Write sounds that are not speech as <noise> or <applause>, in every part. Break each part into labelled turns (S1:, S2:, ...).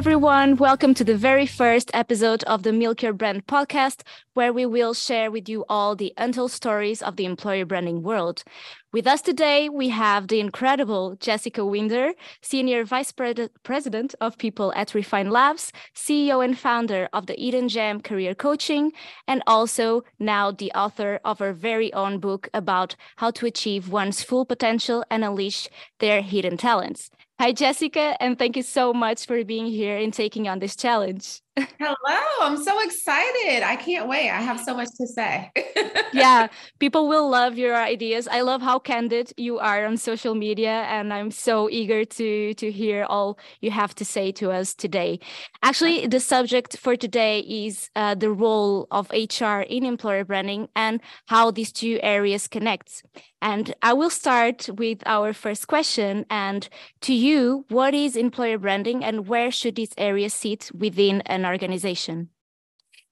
S1: everyone. Welcome to the very first episode of the Milk Your Brand podcast, where we will share with you all the untold stories of the employer branding world. With us today, we have the incredible Jessica Winder, Senior Vice President of People at Refine Labs, CEO and founder of the Eden Jam Career Coaching, and also now the author of her very own book about how to achieve one's full potential and unleash their hidden talents. Hi, Jessica, and thank you so much for being here and taking on this challenge.
S2: Hello, I'm so excited. I can't wait. I have so much to say. <laughs>
S1: yeah, people will love your ideas. I love how candid you are on social media and I'm so eager to to hear all you have to say to us today. Actually, the subject for today is uh, the role of HR in employer branding and how these two areas connect. And I will start with our first question. And to you, what is employer branding and where should this area sit within an organization?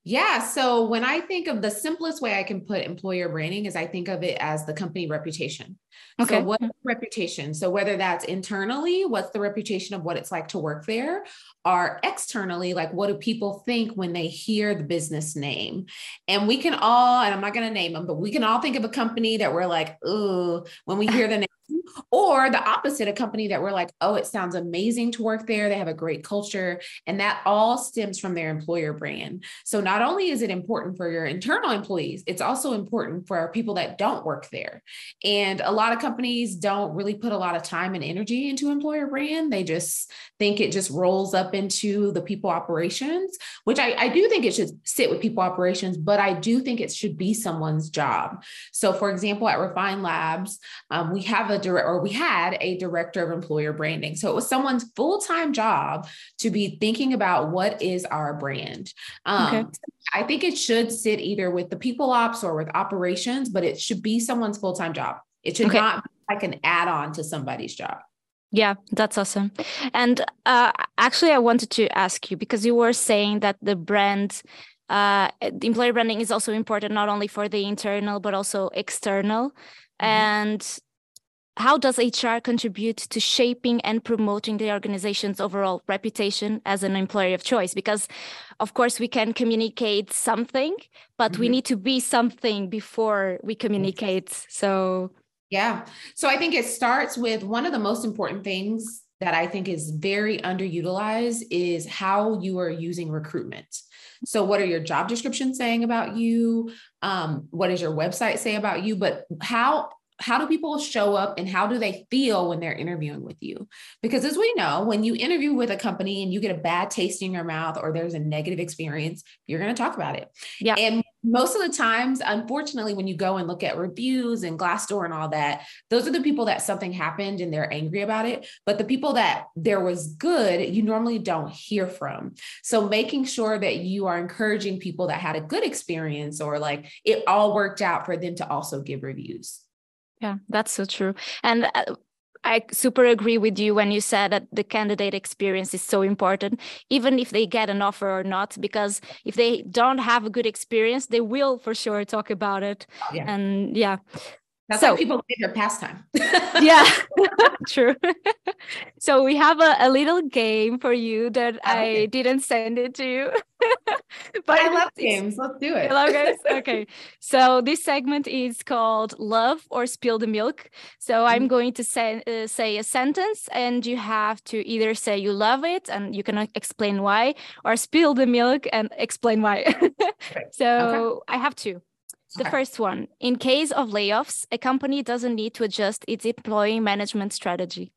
S2: Yeah. So when I think of the simplest way I can put employer branding is I think of it as the company reputation. Okay. So what reputation? So whether that's internally, what's the reputation of what it's like to work there, or externally, like what do people think when they hear the business name? And we can all, and I'm not going to name them, but we can all think of a company that we're like, oh, when we hear the name or the opposite, a company that we're like, oh, it sounds amazing to work there. They have a great culture. And that all stems from their employer brand. So not only is it important for your internal employees, it's also important for people that don't work there. And a lot of companies don't really put a lot of time and energy into employer brand. They just think it just rolls up into the people operations, which I, I do think it should sit with people operations, but I do think it should be someone's job. So, for example, at Refine Labs, um, we have a direct, or we had a director of employer branding. So it was someone's full time job to be thinking about what is our brand. Um, okay. I think it should sit either with the people ops or with operations, but it should be someone's full time job. It should okay. not be like an add on to somebody's job.
S1: Yeah, that's awesome. And uh, actually, I wanted to ask you because you were saying that the brand, uh, employer branding is also important not only for the internal but also external. Mm-hmm. And how does HR contribute to shaping and promoting the organization's overall reputation as an employer of choice? Because, of course, we can communicate something, but mm-hmm. we need to be something before we communicate. So,
S2: yeah. So I think it starts with one of the most important things that I think is very underutilized is how you are using recruitment. So, what are your job descriptions saying about you? Um, what does your website say about you? But how how do people show up and how do they feel when they're interviewing with you? Because as we know, when you interview with a company and you get a bad taste in your mouth or there's a negative experience, you're going to talk about it. Yeah. And most of the times, unfortunately, when you go and look at reviews and Glassdoor and all that, those are the people that something happened and they're angry about it. But the people that there was good, you normally don't hear from. So making sure that you are encouraging people that had a good experience or like it all worked out for them to also give reviews.
S1: Yeah, that's so true. And uh, I super agree with you when you said that the candidate experience is so important, even if they get an offer or not, because if they don't have a good experience, they will for sure talk about it. Yeah. And yeah,
S2: that's so, people make their pastime. <laughs>
S1: yeah, <laughs> true. <laughs> so we have a, a, little game for you that I, I didn't send it to you.
S2: but I love games. Let's do it.
S1: I love games. Okay. So this segment is called Love or Spill the Milk. So I'm mm-hmm. going to say, uh, say a sentence and you have to either say you love it and you can explain why or spill the milk and explain why. so okay. I have two. The okay. first one, in case of layoffs, a company doesn't need to adjust its employee management strategy.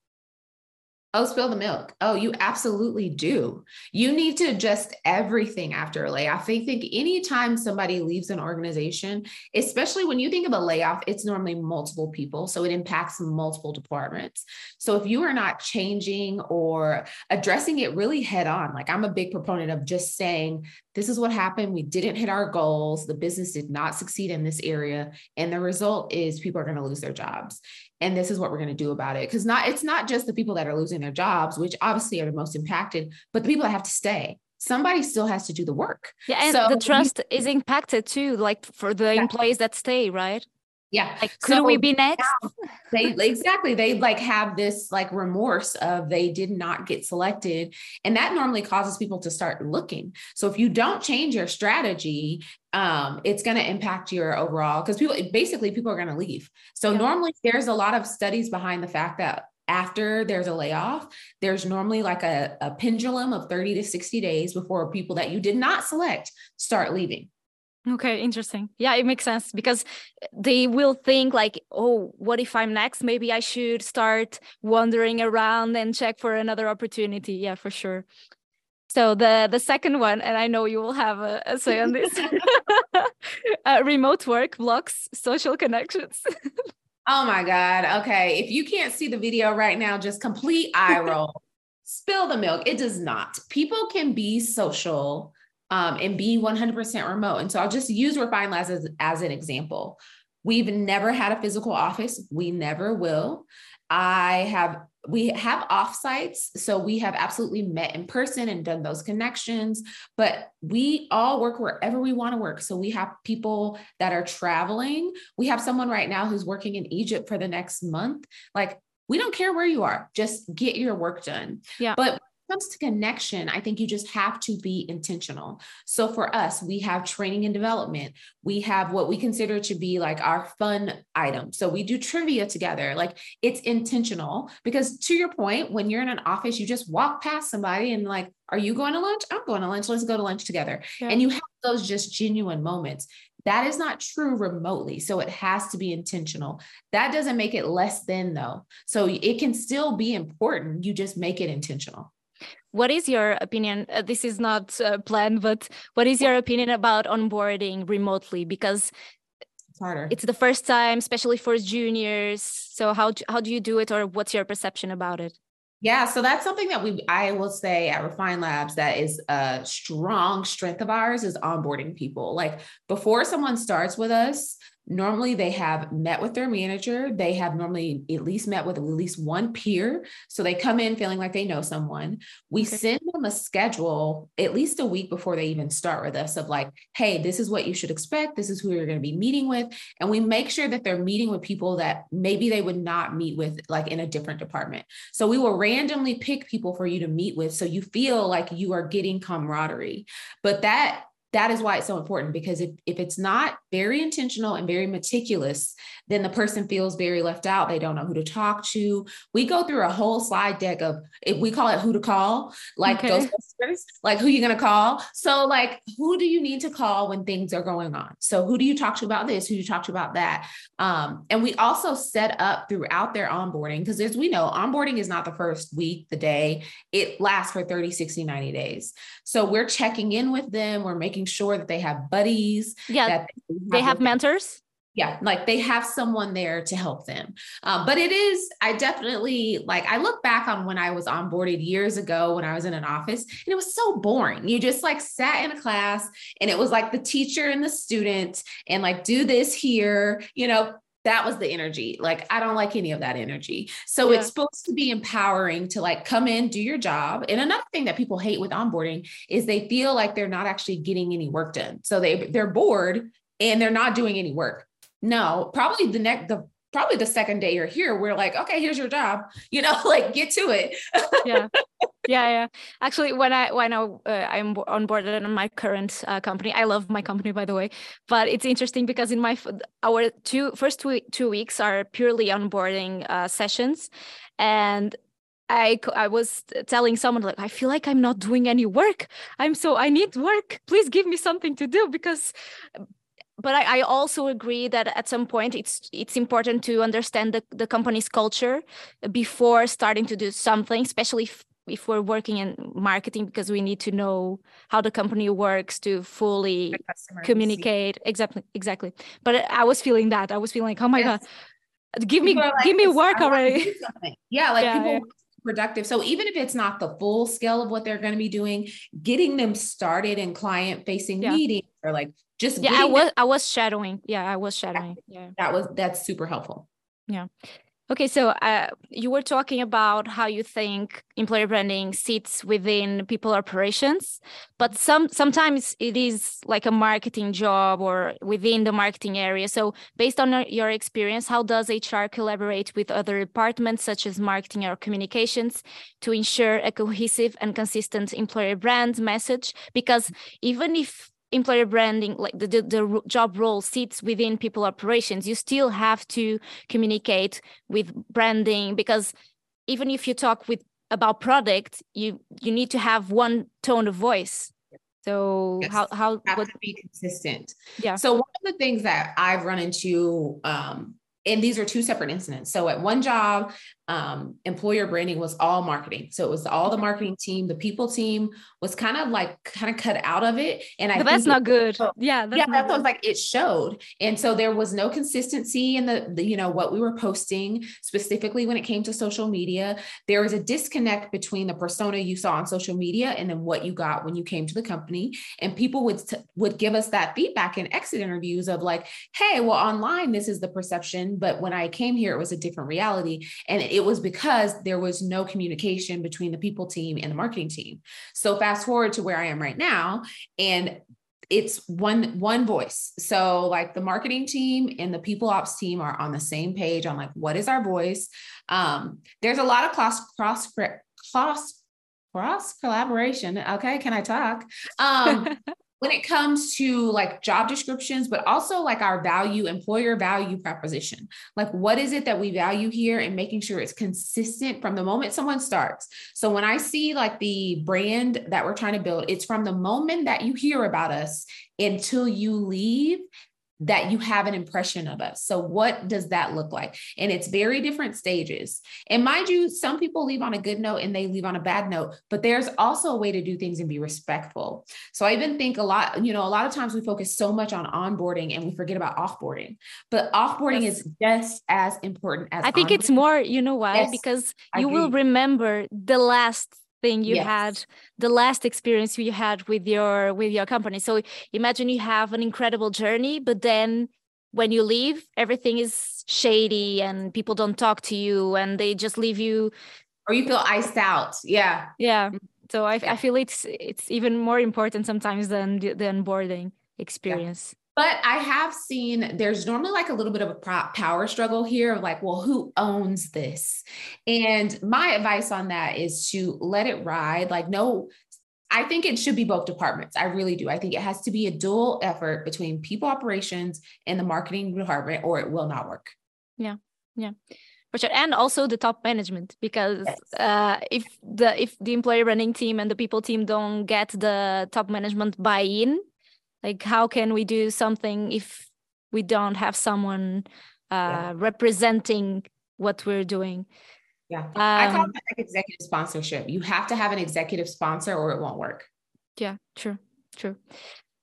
S2: Oh, spill the milk. Oh, you absolutely do. You need to adjust everything after a layoff. I think anytime somebody leaves an organization, especially when you think of a layoff, it's normally multiple people. So it impacts multiple departments. So if you are not changing or addressing it really head on, like I'm a big proponent of just saying, this is what happened. We didn't hit our goals. The business did not succeed in this area. And the result is people are going to lose their jobs and this is what we're going to do about it because not it's not just the people that are losing their jobs which obviously are the most impacted but the people that have to stay somebody still has to do the work
S1: yeah and so, the trust is impacted too like for the yeah. employees that stay right
S2: Yeah.
S1: Like, could so we be next?
S2: they exactly they like have this like remorse of they did not get selected. And that normally causes people to start looking. So if you don't change your strategy, um, it's going to impact your overall because people basically people are going to leave. So yeah. normally there's a lot of studies behind the fact that after there's a layoff, there's normally like a, a pendulum of 30 to 60 days before people that you did not select start leaving.
S1: Okay, interesting. Yeah, it makes sense because they will think like, oh, what if I'm next? Maybe I should start wandering around and check for another opportunity. Yeah, for sure. So the the second one, and I know you will have a, a say on this. <laughs> <laughs> uh, remote work blocks social connections. <laughs>
S2: oh my god. Okay, if you can't see the video right now, just complete eye roll. Spill the milk. It does not. People can be social um, and be 100% remote. And so I'll just use Refine Labs as, as an example. We've never had a physical office. We never will. I have, we have offsites. So we have absolutely met in person and done those connections, but we all work wherever we want to work. So we have people that are traveling. We have someone right now who's working in Egypt for the next month. Like, we don't care where you are, just get your work done.
S1: Yeah.
S2: But comes to connection, I think you just have to be intentional. So for us, we have training and development. We have what we consider to be like our fun item. So we do trivia together. Like it's intentional because to your point, when you're in an office, you just walk past somebody and like, are you going to lunch? I'm going to lunch. Let's go to lunch together. Yeah. And you have those just genuine moments. That is not true remotely. So it has to be intentional. That doesn't make it less than though. So it can still be important. You just make it intentional.
S1: What is your opinion? Uh, this is not uh, planned, but what is your opinion about onboarding remotely? Because
S2: it's harder.
S1: It's the first time, especially for juniors. So how how do you do it, or what's your perception about it?
S2: Yeah, so that's something that we I will say at Refine Labs that is a strong strength of ours is onboarding people. Like before someone starts with us, Normally, they have met with their manager. They have normally at least met with at least one peer. So they come in feeling like they know someone. We okay. send them a schedule at least a week before they even start with us of like, hey, this is what you should expect. This is who you're going to be meeting with. And we make sure that they're meeting with people that maybe they would not meet with like in a different department. So we will randomly pick people for you to meet with. So you feel like you are getting camaraderie. But that that is why it's so important because if, if it's not very intentional and very meticulous, then the person feels very left out. They don't know who to talk to. We go through a whole slide deck of if we call it who to call, like okay. Ghostbusters, like who you gonna call. So like who do you need to call when things are going on? So who do you talk to about this? Who do you talk to about that? Um, and we also set up throughout their onboarding because as we know, onboarding is not the first week, the day. It lasts for 30, 60, 90 days. So we're checking in with them. We're making sure that they have buddies.
S1: Yeah.
S2: That
S1: they have, they have mentors
S2: yeah like they have someone there to help them. Um, but it is i definitely like i look back on when i was onboarded years ago when i was in an office and it was so boring. You just like sat in a class and it was like the teacher and the student and like do this here you know? That was the energy. Like i don't like any of that energy. So yeah. it's supposed to be empowering to like come in do your job and another thing that people hate with onboarding is they feel like they're not actually getting any work done. So they they're bored and they're not doing any work no, probably the next the probably the second day you're here, we're like, okay, here's your job. <laughs> You know, like get to it.
S1: yeah. <laughs> Yeah, yeah. Actually, when I when I uh, I'm on board in my current uh, company, I love my company by the way. But it's interesting because in my our two first two, two weeks are purely onboarding uh, sessions, and I, I was telling someone like I feel like I'm not doing any work. I'm so I need work. Please give me something to do because but I, I, also agree that at some point it's it's important to understand the, the company's culture before starting to do something, especially if, if we're working in marketing, because we need to know how the company works to fully communicate. Exactly, exactly. But I was feeling that. I was feeling like, oh my yes. god, give me like, give me work already.
S2: Yeah, like yeah, people yeah productive. So even if it's not the full scale of what they're going to be doing, getting them started in client facing yeah. meetings or like just
S1: yeah i was i was shadowing. Yeah i was shadowing. Yeah.
S2: that was that's super helpful.
S1: Yeah. Okay, so uh, you were talking about how you think employer branding sits within people operations, but some sometimes it is like a marketing job or within the marketing area. So, based on your experience, how does HR collaborate with other departments such as marketing or communications to ensure a cohesive and consistent employer brand message? Because even if employer branding like the, the, the, job role sits within people operations you still have to communicate with branding because even if you talk with about product you you need to have one tone of voice so yes. how how
S2: have
S1: what,
S2: to be consistent
S1: yeah
S2: so one of the things that i've run into um and these are two separate incidents. So at one job, um, employer branding was all marketing. So it was all the marketing team, the people team was kind of like kind of cut out of it. And I
S1: but that's not good. yeah.
S2: That's yeah. That's what like it showed. And so there was no consistency in the, the, you know, what we were posting specifically when it came to social media. There was a disconnect between the persona you saw on social media and then what you got when you came to the company. And people would, t- would give us that feedback in exit interviews of like, Hey, well, online, this is the perception. But when I came here, it was a different reality. And it it was because there was no communication between the people team and the marketing team. So fast forward to where I am right now, and it's one one voice. So like the marketing team and the people ops team are on the same page on like what is our voice? Um there's a lot of cross cross cross cross collaboration. Okay can i talk? Um <laughs> when it comes to like job descriptions, but also like our value, employer value proposition. Like, what is it that we value here and making sure it's consistent from the moment someone starts. So, when I see like the brand that we're trying to build, it's from the moment that you hear about us until you leave that you have an impression of us. So, what does that look like? And it's very different stages. And mind you, some people leave on a good note and they leave on a bad note, but there's also a way to do things and be respectful. So, I even think a lot, you know, a lot of times we focus so much on onboarding and we forget about offboarding, but offboarding yes. is just as important as
S1: I think
S2: onboarding.
S1: it's more, you know why? Yes, because you will remember the last thing you yes. had the last experience you had with your with your company. So imagine you have an incredible journey but then when you leave everything is shady and people don't talk to you and they just leave you
S2: or you feel iced out. Yeah.
S1: Yeah. So i, yeah. I feel it's it's even more important sometimes than the, the onboarding experience
S2: but I have seen there's normally like a little bit of a power struggle here of like, well, who owns this? And my advice on that is to let it ride. Like, no, I think it should be both departments. I really do. I think it has to be a dual effort between people operations and the marketing department, or it will not work.
S1: Yeah. Yeah. For sure. And also the top management, because yes. uh, if the if the employer branding team and the people team don't get the top management buy-in, like how can we do something if we don't have someone uh, yeah. representing what we're doing?
S2: Yeah. Um, i call um, it like executive sponsorship. You have to have an executive sponsor or it won't work.
S1: Yeah true true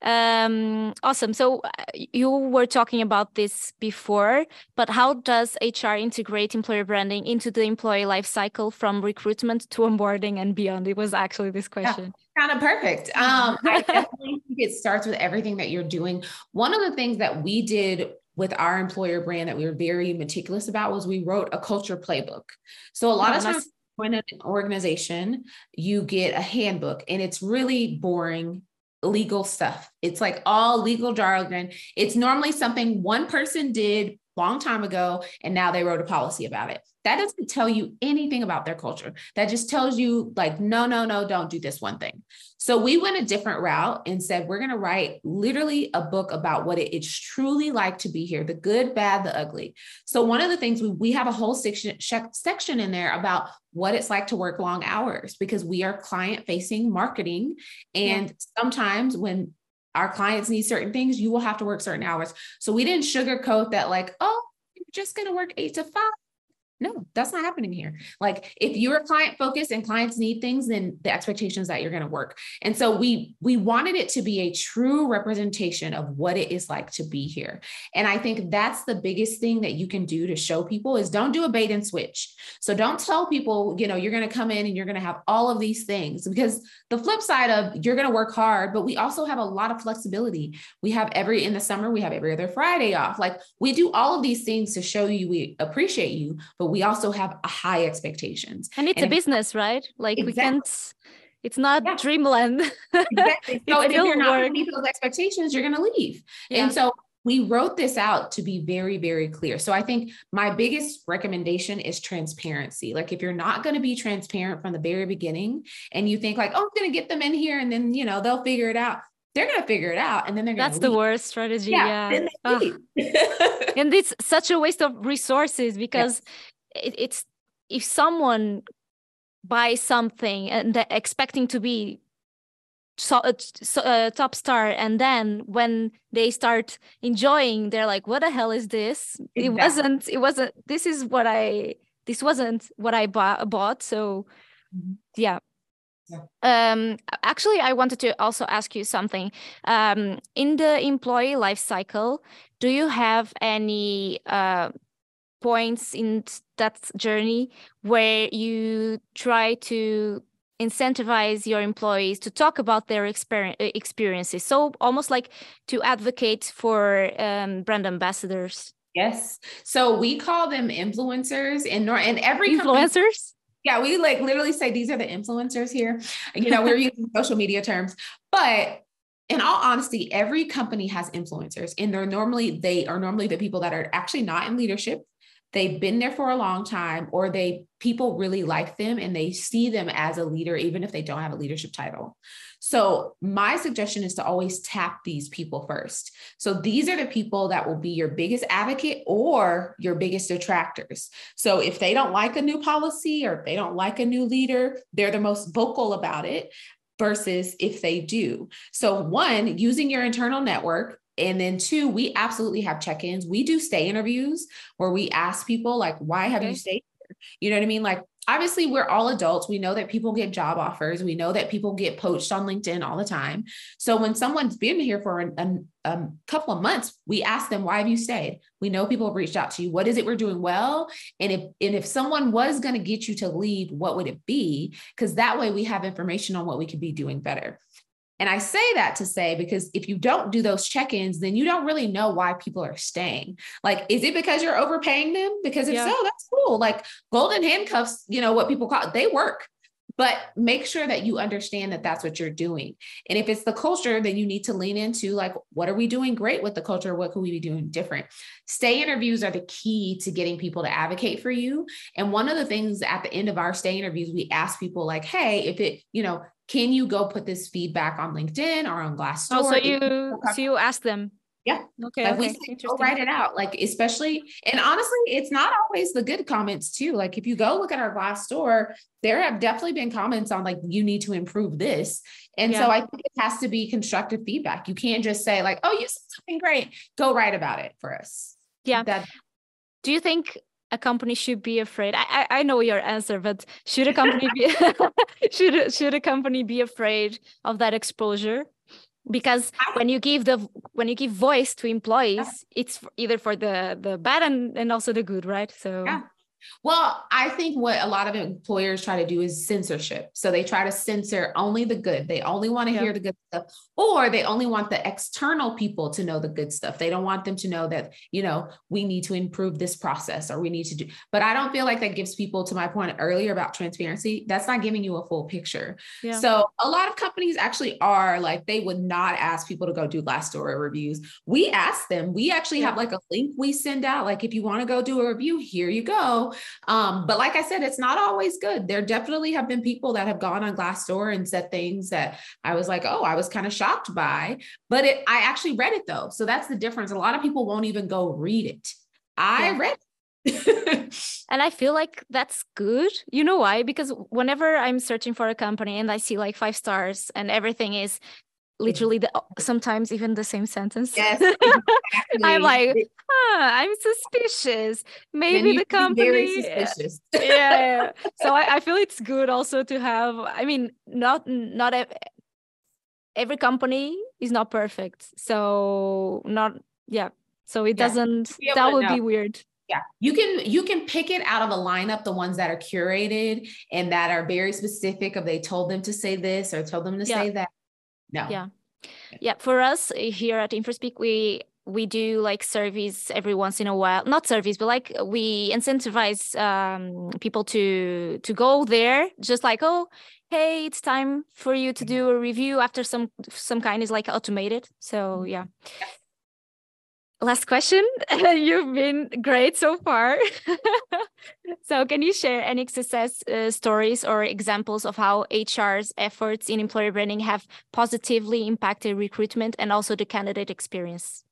S1: um awesome. So uh, you were talking about this before but how does hr integrate employer branding into the employee life cycle from recruitment to onboarding and beyond? It was actually this question
S2: yeah, kind of perfect. <laughs> Um i <laughs> definitely think it starts with everything that you're doing. One of the things that we did with our employer brand that we were very meticulous about was we wrote a culture playbook. So a lot of times when an organization you get a handbook and it's really boring legal stuff. It's like all legal jargon. It's normally something one person did long time ago and now they wrote a policy about it. That doesn't tell you anything about their culture. That just tells you like no no no don't do this one thing. So we went a different route and said, we're going to write literally a book about what it, it's truly like to be here the good, bad, the ugly. So, one of the things we, we have a whole section, section in there about what it's like to work long hours because we are client facing marketing. And yeah. sometimes when our clients need certain things, you will have to work certain hours. So, we didn't sugarcoat that, like, oh, you're just going to work eight to five no, that's not happening here. Like if you're client focused and clients need things, then the expectation is that you're going to work. And so we we wanted it to be a true representation of what it is like to be here. And I think that's the biggest thing that you can do to show people is don't do a bait and switch. So don't tell people, you know, you're going to come in and you're going to have all of these things because the flip side of you're going to work hard, but we also have a lot of flexibility. We have every in the summer we have every other Friday off. Like we do all of these things to show you we appreciate you, but we also have high expectations.
S1: And it's and a business, right? Like exactly. we can't it's not yeah. dreamland. <laughs>
S2: exactly. So if you're not going to meet those expectations, you're going to leave. Yeah. And so we wrote this out to be very, very clear. So I think my biggest recommendation is transparency. Like if you're not going to be transparent from the very beginning and you think like, oh, I'm going to get them in here and then, you know, they'll figure it out. They're going to figure it out and then they're going
S1: to That's leave. the worst strategy. Yeah. yeah. <laughs> and it's such a waste of resources because yes. It, it's if someone buys something and they're expecting to be so, uh, so, uh, top star and then when they start enjoying they're like what the hell is this exactly. it wasn't it wasn't this is what i this wasn't what i bought, bought so mm-hmm. yeah yeah. Um, actually, I wanted to also ask you something. Um, in the employee life cycle, do you have any uh, points in that journey where you try to incentivize your employees to talk about their experience, experiences. So almost like to advocate for um, brand ambassadors.
S2: Yes. So we call them influencers and nor and every
S1: influencers? Company,
S2: yeah we like literally say these are the influencers here. You know we're <laughs> using social media terms. But in all honesty every company has influencers and they're normally they are normally the people that are actually not in leadership they've been there for a long time or they people really like them and they see them as a leader even if they don't have a leadership title. So my suggestion is to always tap these people first. So these are the people that will be your biggest advocate or your biggest detractors. So if they don't like a new policy or if they don't like a new leader they're the most vocal about it versus if they do. So, one, using your internal network, and then two, we absolutely have check-ins. We do stay interviews where we ask people like, why have okay. you stayed here? You know what I mean? Like obviously we're all adults. We know that people get job offers. We know that people get poached on LinkedIn all the time. So when someone's been here for a, couple of months, we ask them, why have you stayed? We know people have reached out to you. What is it we're doing well? And if and if someone was going to get you to leave, what would it be? Because that way we have information on what we could be doing better. And I say that to say, because if you don't do those check ins, then you don't really know why people are staying. Like, is it because you're overpaying them? Because if yeah. so, that's cool. Like, golden handcuffs, you know, what people call it, they work. But make sure that you understand that that's what you're doing. And if it's the culture, then you need to lean into like, what are we doing great with the culture? What could we be doing different? Stay interviews are the key to getting people to advocate for you. And one of the things at the end of our stay interviews, we ask people like, hey, if it, you know, can you go put this feedback on LinkedIn or on Glassdoor?
S1: Oh, so you so you ask them.
S2: Yeah.
S1: Okay.
S2: Like
S1: okay.
S2: we go write it out. Like especially, and honestly, it's not always the good comments too. Like if you go look at our Glassdoor, there have definitely been comments on like you need to improve this. And yeah. so I think it has to be constructive feedback. You can't just say like, oh, you said something great. Go write about it for us.
S1: Yeah. That do you think a company should be afraid I, I know your answer but should a company be <laughs> should should a company be afraid of that exposure because when you give the when you give voice to employees it's either for the the bad and, and also the good right? So
S2: yeah well, I think what a lot of employers try to do is censorship. So they try to censor only the good. They only want to yeah. hear the good stuff, or they only want the external people to know the good stuff. They don't want them to know that, you know, we need to improve this process or we need to do. But I don't feel like that gives people, to my point earlier about transparency, that's not giving you a full picture. Yeah. So a lot of companies actually are like, they would not ask people to go do Glassdoor reviews. We ask them, we actually yeah. have like a link we send out. Like, if you want to go do a review, here you go um, but like I said, it's not always good. There definitely have been people that have gone on Glassdoor and said things that I was like, oh, I was kind of shocked by. But it, I actually read it though. So that's the difference. A lot of people won't even go read it. I yeah. read <laughs>
S1: and I feel like that's good. You know why? Because whenever I'm searching for a company and I see like five stars and everything is literally the sometimes even the same sentence.
S2: Yes, <laughs>
S1: exactly. I'm like, huh, I'm suspicious. Maybe the company.
S2: suspicious. <laughs>
S1: yeah, yeah. So I, I feel it's good also to have. I mean, not not every company is not perfect. So not yeah. So it yeah. doesn't. That would be weird.
S2: Yeah, you can you can pick it out of a lineup, the ones that are curated and that are very specific. Of they told them to say this or told them to yeah. say that. No.
S1: Yeah. Yeah. For us eh, here at InfoSpeak, we we do like surveys every once in a while. Not surveys but like we incentivize um, people to to go there. Just like oh hey it's time for you to do a review after some some kind is like automated. So yeah last question. <laughs> You've been great so far. <laughs> So can you share any success uh, stories or examples of how hr's efforts in employer branding have positively impacted recruitment and also the candidate experience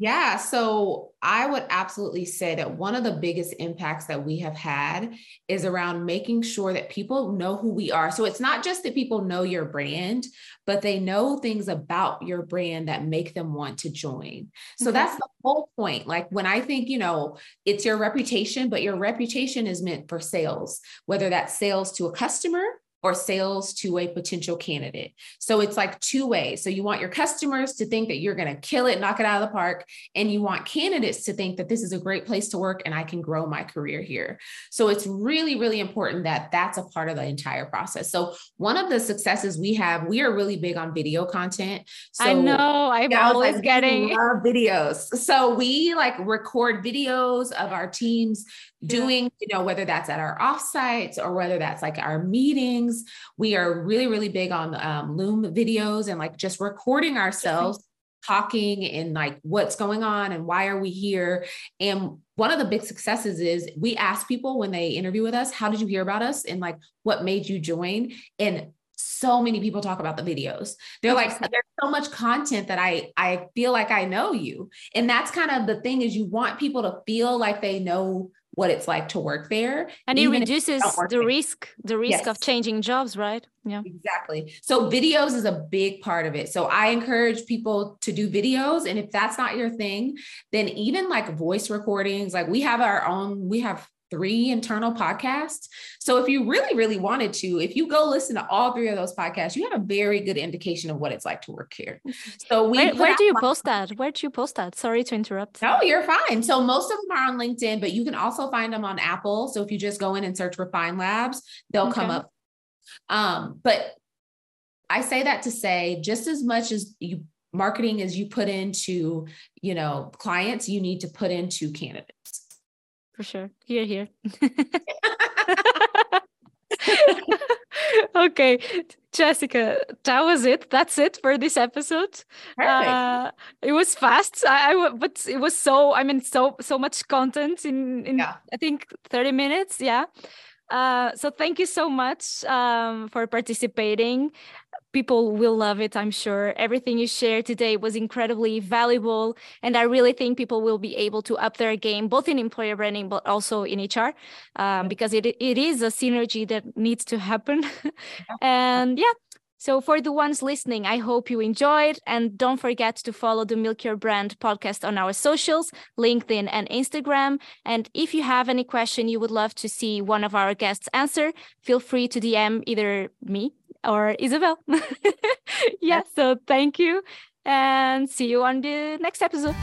S2: yeah, so I would absolutely say that one of the biggest impacts that we have had is around making sure that people know who we are. So it's not just that people know your brand, but they know things about your brand that make them want to join. So mm-hmm. that's the whole point. Like when I think, you know, it's your reputation, but your reputation is meant for sales, whether that's sales to a customer or sales to a potential candidate. So it's like two ways. So you want your customers to think that you're going to kill it, knock it out of the park, and you want candidates to think that this is a great place to work and I can grow my career here. So it's really, really important that that's a part of the entire process. So one of the successes we have, we are really big on video content. So
S1: I know I'm always like, getting
S2: videos. So we like record videos of our teams doing, you know, whether that's at our offsites or whether that's like our meetings. We are really, really big on um, Loom videos and like just recording ourselves talking and like what's going on and why are we here. And one of the big successes is we ask people when they interview with us how did you hear about us? and like what made you join? And so many people talk about the videos. They're like, there's so much content that I I feel like I know you. And that's kind of the thing is you want people to feel like they know what it's like to work there.
S1: And it reduces the risk, the risk yes. of changing jobs, right?
S2: Yeah. Exactly. So videos is a big part of it. So I encourage people to do videos. And if that's not your thing, then even like voice recordings, like we have our own, we have three internal podcasts. So if you really, really wanted to, if you go listen to all three of those podcasts, you have a very good indication of what it's like to work here. So
S1: we where, where do you post that? Where do you post that? Sorry to interrupt.
S2: No, you're fine. So most of them are on LinkedIn, but you can also find them on Apple. So if you just go in and search Refine Labs, they'll okay. come up. Um, but I say that to say just as much as you marketing as you put into, you know, clients, you need to put into candidates
S1: for sure. Hear, hear. <laughs> <laughs> okay, Jessica, that was it. That's it for this episode. Uh, it was fast. I, I, but it was so. I mean, so so much content in in yeah. I think thirty minutes. Yeah. Uh, so thank you so much um, for participating. People will love it i'm sure. Everything you shared today was incredibly valuable and i really think people will be able to up their game both in employer branding but also in hr um, because it, it is a synergy that needs to happen. <laughs> And yeah so, for the ones listening, I hope you enjoyed. And don't forget to follow the Milk Your Brand podcast on our socials, LinkedIn and Instagram. And if you have any question you would love to see one of our guests answer, feel free to DM either me or Isabel. <laughs> yeah, so thank you and see you on the next episode.